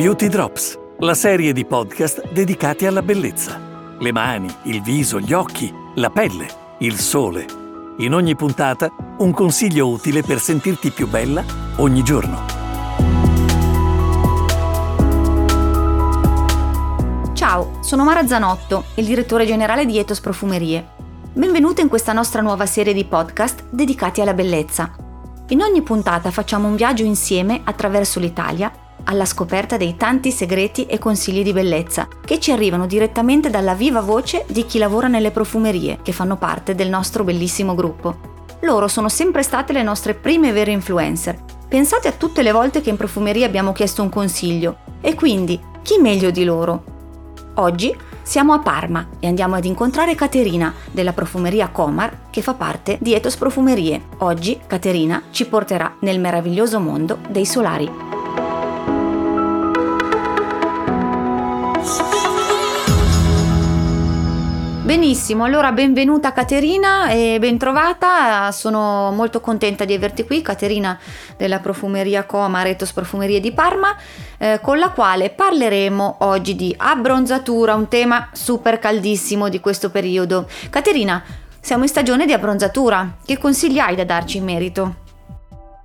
Beauty Drops, la serie di podcast dedicati alla bellezza. Le mani, il viso, gli occhi, la pelle, il sole. In ogni puntata un consiglio utile per sentirti più bella ogni giorno. Ciao, sono Mara Zanotto, il direttore generale di Etos Profumerie. Benvenuta in questa nostra nuova serie di podcast dedicati alla bellezza. In ogni puntata facciamo un viaggio insieme attraverso l'Italia alla scoperta dei tanti segreti e consigli di bellezza che ci arrivano direttamente dalla viva voce di chi lavora nelle profumerie che fanno parte del nostro bellissimo gruppo. Loro sono sempre state le nostre prime vere influencer. Pensate a tutte le volte che in profumeria abbiamo chiesto un consiglio e quindi chi meglio di loro? Oggi siamo a Parma e andiamo ad incontrare Caterina della profumeria Comar che fa parte di Etos Profumerie. Oggi Caterina ci porterà nel meraviglioso mondo dei solari. Benissimo, allora benvenuta Caterina e bentrovata, sono molto contenta di averti qui, Caterina della profumeria Coma Retos Profumerie di Parma, eh, con la quale parleremo oggi di abbronzatura, un tema super caldissimo di questo periodo. Caterina, siamo in stagione di abbronzatura, che consigli hai da darci in merito?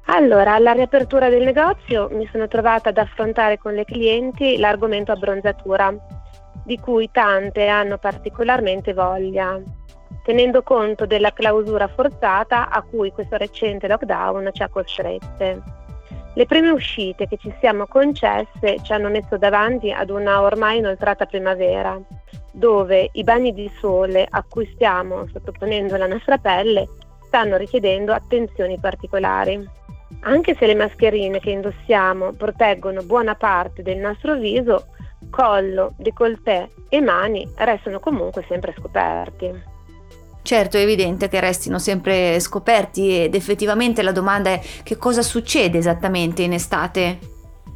Allora, alla riapertura del negozio mi sono trovata ad affrontare con le clienti l'argomento abbronzatura di cui tante hanno particolarmente voglia, tenendo conto della clausura forzata a cui questo recente lockdown ci ha costrette. Le prime uscite che ci siamo concesse ci hanno messo davanti ad una ormai inoltrata primavera, dove i bagni di sole a cui stiamo sottoponendo la nostra pelle stanno richiedendo attenzioni particolari. Anche se le mascherine che indossiamo proteggono buona parte del nostro viso, collo, décolleté e mani restano comunque sempre scoperti. Certo, è evidente che restino sempre scoperti ed effettivamente la domanda è che cosa succede esattamente in estate?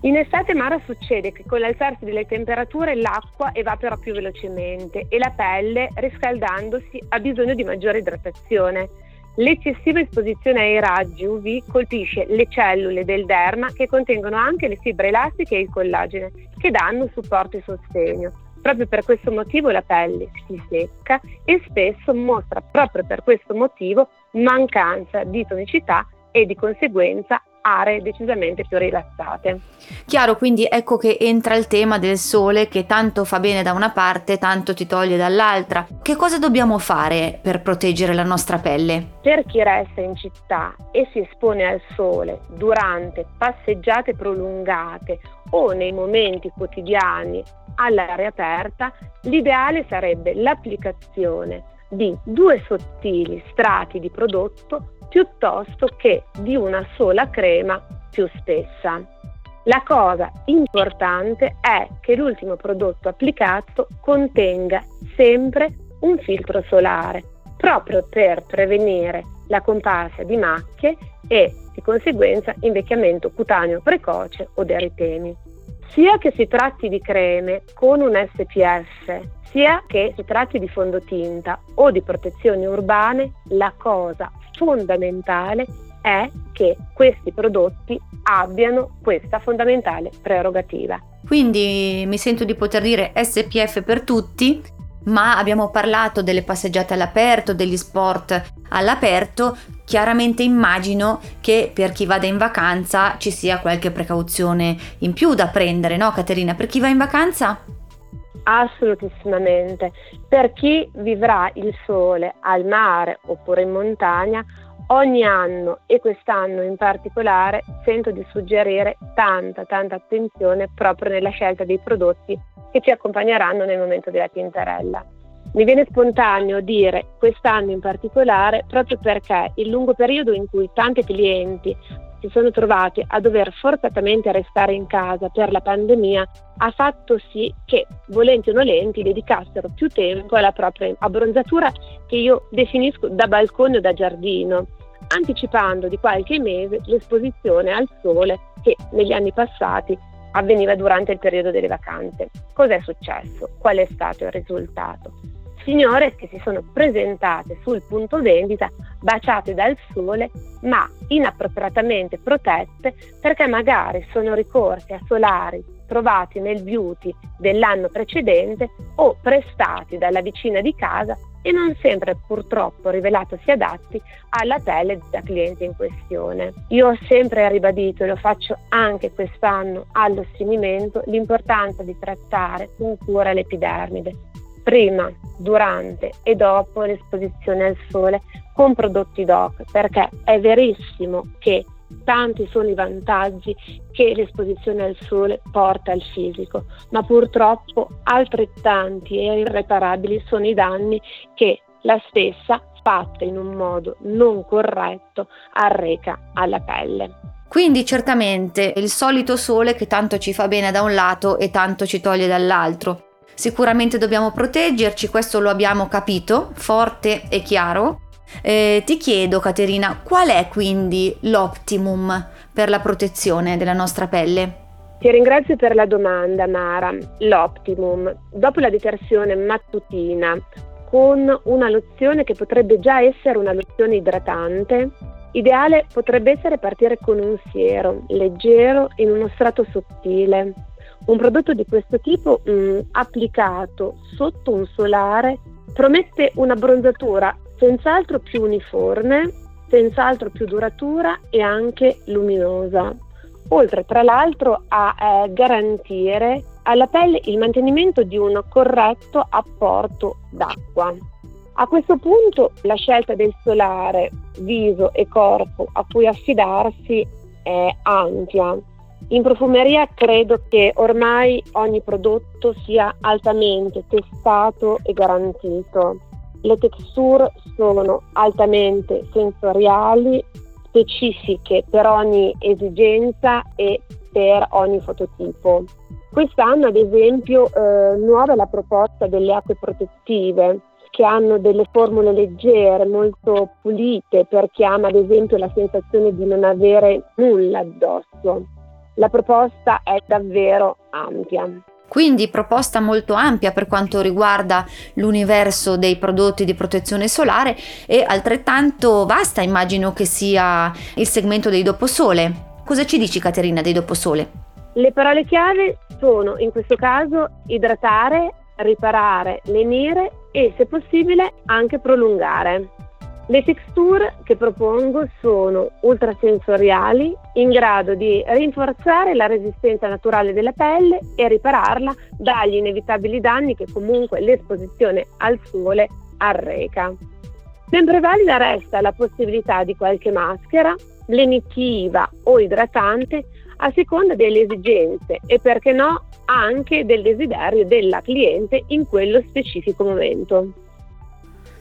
In estate Mara succede che con l'alzarsi delle temperature l'acqua evapora più velocemente e la pelle, riscaldandosi, ha bisogno di maggiore idratazione L'eccessiva esposizione ai raggi UV colpisce le cellule del derma che contengono anche le fibre elastiche e il collagene, che danno supporto e sostegno. Proprio per questo motivo la pelle si secca e spesso mostra proprio per questo motivo mancanza di tonicità e di conseguenza aree decisamente più rilassate. Chiaro, quindi ecco che entra il tema del sole che tanto fa bene da una parte, tanto ti toglie dall'altra. Che cosa dobbiamo fare per proteggere la nostra pelle? Per chi resta in città e si espone al sole durante passeggiate prolungate o nei momenti quotidiani all'aria aperta, l'ideale sarebbe l'applicazione di due sottili strati di prodotto piuttosto che di una sola crema più spessa. La cosa importante è che l'ultimo prodotto applicato contenga sempre un filtro solare, proprio per prevenire la comparsa di macchie e di conseguenza invecchiamento cutaneo precoce o deritemi. Sia che si tratti di creme con un SPF, sia che si tratti di fondotinta o di protezioni urbane, la cosa fondamentale è che questi prodotti abbiano questa fondamentale prerogativa. Quindi mi sento di poter dire SPF per tutti, ma abbiamo parlato delle passeggiate all'aperto, degli sport all'aperto, chiaramente immagino che per chi vada in vacanza ci sia qualche precauzione in più da prendere, no Caterina? Per chi va in vacanza? Assolutissimamente. Per chi vivrà il sole al mare oppure in montagna, ogni anno e quest'anno in particolare sento di suggerire tanta, tanta attenzione proprio nella scelta dei prodotti che ci accompagneranno nel momento della tintarella. Mi viene spontaneo dire quest'anno in particolare proprio perché il lungo periodo in cui tanti clienti si sono trovati a dover forzatamente restare in casa per la pandemia ha fatto sì che, volenti o nolenti, dedicassero più tempo alla propria abbronzatura che io definisco da balcone o da giardino, anticipando di qualche mese l'esposizione al sole che negli anni passati avveniva durante il periodo delle vacanze. Cos'è successo? Qual è stato il risultato? Signore che si sono presentate sul punto vendita baciate dal sole ma inappropriatamente protette perché magari sono ricorse a solari trovati nel beauty dell'anno precedente o prestati dalla vicina di casa e non sempre purtroppo rivelatosi adatti alla pelle da cliente in questione. Io ho sempre ribadito e lo faccio anche quest'anno allo sfinimento l'importanza di trattare con cura l'epidermide prima, durante e dopo l'esposizione al sole con prodotti DOC perché è verissimo che tanti sono i vantaggi che l'esposizione al sole porta al fisico, ma purtroppo altrettanti e irreparabili sono i danni che la stessa, fatta in un modo non corretto, arreca alla pelle. Quindi certamente il solito sole che tanto ci fa bene da un lato e tanto ci toglie dall'altro. Sicuramente dobbiamo proteggerci, questo lo abbiamo capito, forte e chiaro, eh, ti chiedo, Caterina, qual è quindi l'optimum per la protezione della nostra pelle? Ti ringrazio per la domanda, Mara. L'optimum, dopo la detersione mattutina con una lozione che potrebbe già essere una lozione idratante, ideale potrebbe essere partire con un siero leggero in uno strato sottile. Un prodotto di questo tipo mh, mm, applicato sotto un solare promette una bronzatura senz'altro più uniforme, senz'altro più duratura e anche luminosa, oltre tra l'altro a eh, garantire alla pelle il mantenimento di un corretto apporto d'acqua. A questo punto la scelta del solare, viso e corpo a cui affidarsi è ampia. In profumeria credo che ormai ogni prodotto sia altamente testato e garantito. Le texture sono altamente sensoriali, specifiche per ogni esigenza e per ogni fototipo. Quest'anno, ad esempio, eh, nuova è la proposta delle acque protettive che hanno delle formule leggere, molto pulite per chi ama ad esempio la sensazione di non avere nulla addosso. La proposta è davvero ampia. Quindi proposta molto ampia per quanto riguarda l'universo dei prodotti di protezione solare e altrettanto vasta immagino che sia il segmento dei doposole. Cosa ci dici Caterina dei doposole? Le parole chiave sono in questo caso idratare, riparare, lenire e se possibile anche prolungare. Le texture che propongo sono ultrasensoriali, in grado di rinforzare la resistenza naturale della pelle e ripararla dagli inevitabili danni che comunque l'esposizione al sole arreca. Sempre valida resta la possibilità di qualche maschera, lenitiva o idratante a seconda delle esigenze e perché no anche del desiderio della cliente in quello specifico momento.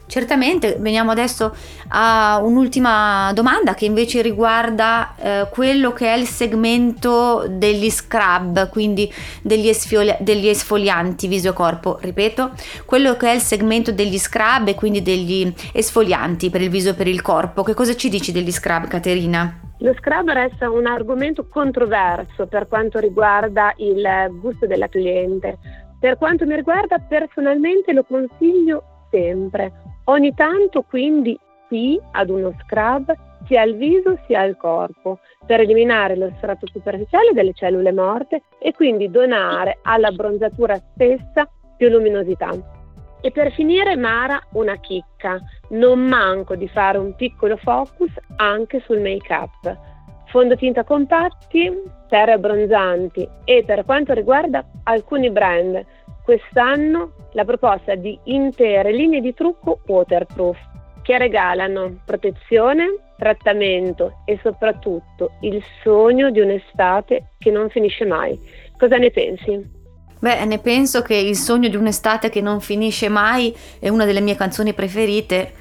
Certamente, veniamo adesso a un'ultima domanda che invece riguarda eh, quello che è il segmento degli scrub, quindi degli, esfoli- degli esfolianti viso e corpo, ripeto, quello che è il segmento degli scrub e quindi degli esfolianti per il viso e per il corpo. Che cosa ci dici degli scrub, Caterina? Lo scrub resta un argomento controverso per quanto riguarda il gusto della cliente. Per quanto mi riguarda, personalmente lo consiglio sempre Ogni tanto quindi sì ad uno scrub sia al viso sia al corpo per eliminare lo strato superficiale delle cellule morte e quindi donare alla bronzatura stessa più luminosità. E per finire, Mara, una chicca. Non manco di fare un piccolo focus anche sul make-up. Fondotinta compatti, terre abbronzanti e per quanto riguarda alcuni brand quest'anno la proposta di intere linee di trucco waterproof che regalano protezione, trattamento e soprattutto il sogno di un'estate che non finisce mai. Cosa ne pensi? Beh, ne penso che il sogno di un'estate che non finisce mai è una delle mie canzoni preferite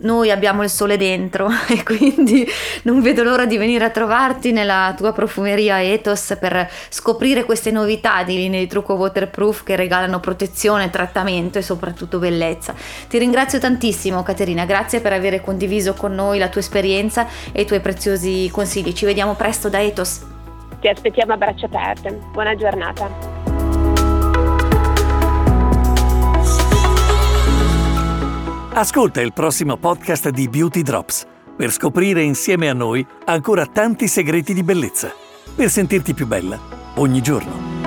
noi abbiamo il sole dentro e quindi non vedo l'ora di venire a trovarti nella tua profumeria Ethos per scoprire queste novità di linee di trucco waterproof che regalano protezione, trattamento e soprattutto bellezza. Ti ringrazio tantissimo Caterina, grazie per aver condiviso con noi la tua esperienza e i tuoi preziosi consigli. Ci vediamo presto da Ethos. Ti aspettiamo a braccia aperte. Buona giornata. Ascolta il prossimo podcast di Beauty Drops per scoprire insieme a noi ancora tanti segreti di bellezza, per sentirti più bella ogni giorno.